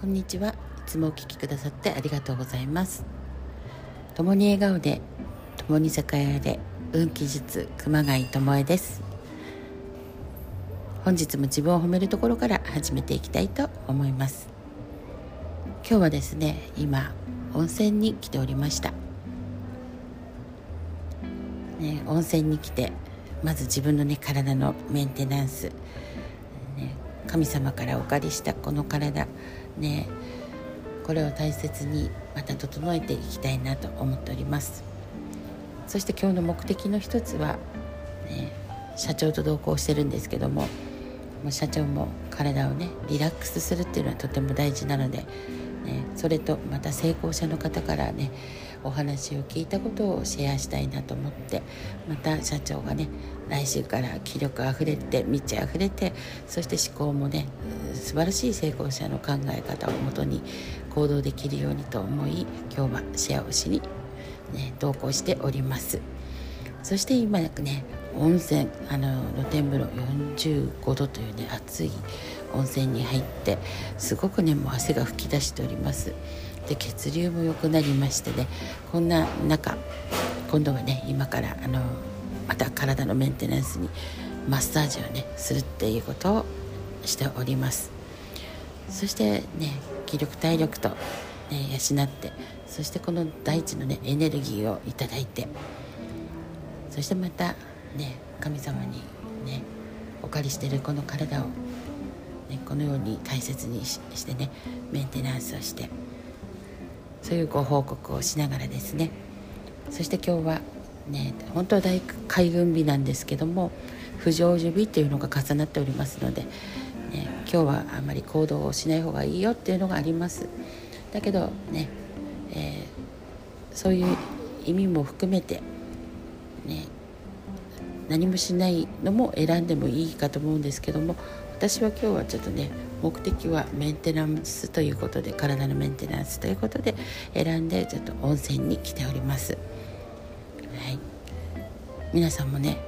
こんにちは。いつもお聞きくださってありがとうございます。共に笑顔で共に酒屋で運気術熊谷智恵です。本日も自分を褒めるところから始めていきたいと思います。今日はですね今温泉に来ておりました。ね、温泉に来てまず自分のね体のメンテナンス、神様からお借りしたこの体ねこれを大切にまた整えていきたいなと思っております。そして今日の目的の一つは、ね、社長と同行してるんですけども社長も体をねリラックスするっていうのはとても大事なので、ね、それとまた成功者の方からねお話を聞いたことをシェアしたいなと思ってまた社長がね来週から気力あふれて道あふれてそして思考もね素晴らしい成功者の考え方をもとに行動できるようにと思い今日はシェアをしに、ね、同行しております。そして今ね温泉あの露天風呂45度というね熱い温泉に入ってすごくねもう汗が噴き出しております。で血流も良くなりましてね。こんな中今度はね今からあのまた体のメンテナンスにマッサージをねするっていうことをしております。そしてね気力体力と、ね、養ってそしてこの大地のねエネルギーをいただいてそしてまたね神様にねお借りしてるこの体を、ね、このように大切にしてねメンテナンスをしてそういうご報告をしながらですね。そして今日はね本当は大海軍日なんですけども不成就日というのが重なっておりますので、ね、今日はあまり行動をしない方がいいよっていうのがあります。だけどね、えー、そういう意味も含めてね何もしないのも選んでもいいかと思うんですけども私は今日はちょっとね目的はメンテナンスということで体のメンテナンスということで選んでちょっと温泉に来ております、はい、皆さんもね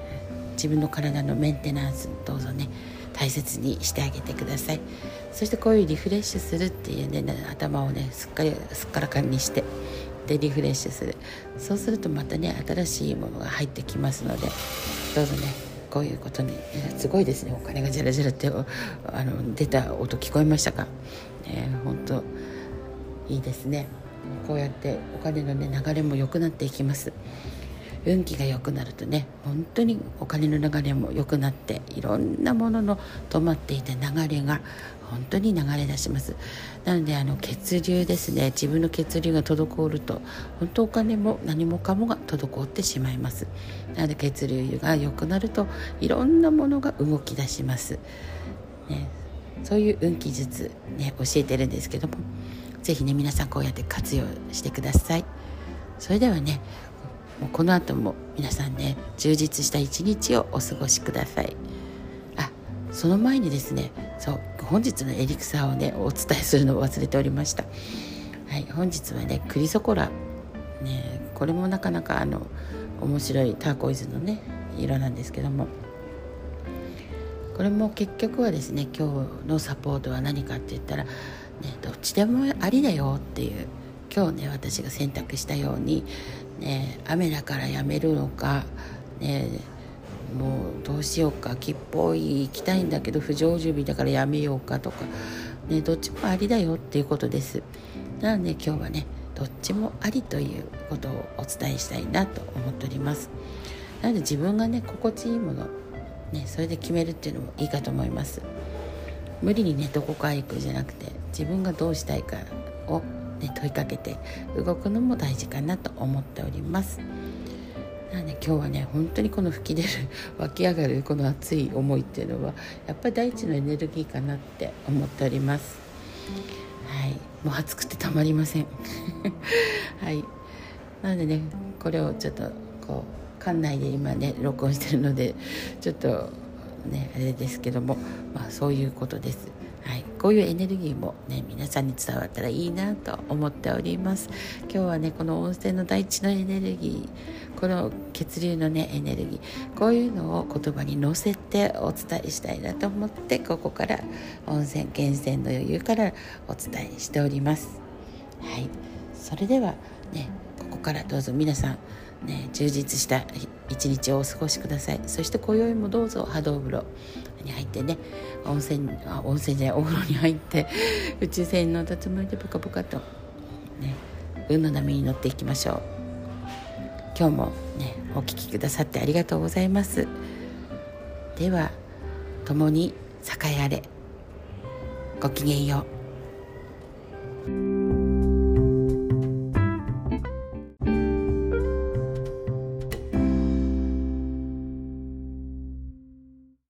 自分の体のメンテナンスどうぞね大切にしてあげてください。そしてこういうリフレッシュするっていうね頭をねすっかりすっからかんにしてでリフレッシュする。そうするとまたね新しいものが入ってきますのでどうぞねこういうことにすごいですね。お金がジャラジャラってあの出た音聞こえましたか、えー、本当いいですね。こうやってお金の、ね、流れも良くなっていきます。運気が良くなるとね本当にお金の流れも良くなっていろんなものの止まっていた流れが本当に流れ出します。なのであの血流ですね。自分の血流が滞ると本当お金も何もかもが滞ってしまいます。なので血流が良くなるといろんなものが動き出します、ね、そういう運気術ね教えてるんですけども是非ね皆さんこうやって活用してください。それではねもうこの後も皆さんね充実した一日をお過ごしください。あその前にですねそう本日のエリクサーをねお伝えするのを忘れておりました。はい本日はねクリソコラ。ねこれもなかなかあの面白いターコイズのね色なんですけども。これも結局はですね今日のサポートは何かって言ったら、ね、どっちでもありだよっていう今日ね私が選択したように、ね、雨だからやめるのか、ね、もうどうしようか木っぽい行きたいんだけど不成就日だからやめようかとか、ね、どっちもありだよっていうことです。なので今日はねどっちもありということをお伝えしたいなと思っております。なので自分がね心地いいもの、ね、それで決めるっていうのもいいかと思います。無理にねどこか行くじゃなくて自分がどうしたいかをね、問いかけて動くのも大事かなと思っております。なので今日はね本当にこの吹き出る 湧き上がるこの熱い思いっていうのはやっぱり大地のエネルギーかなって思っております。はい。もう暑くてたまりません。はい。なのでねこれをちょっとこう館内で今ね録音してるのでちょっとねあれですけどもまあそういうことです、こういうエネルギーもね皆さんに伝わったらいいなと思っております。今日はねこの温泉の大地のエネルギーこの血流のねエネルギーこういうのを言葉に乗せてお伝えしたいなと思ってここから温泉源泉の余裕からお伝えしております。はい。それではねここからどうぞ皆さんね、充実した一日をお過ごしください。そして今宵もどうぞ波動風呂に入ってね温泉あ温泉じゃないお風呂に入って宇宙船のつもりでポカポカと、ね、運の波に乗っていきましょう。今日もねお聴きくださってありがとうございます。では共に栄えあれ。ごきげんよう。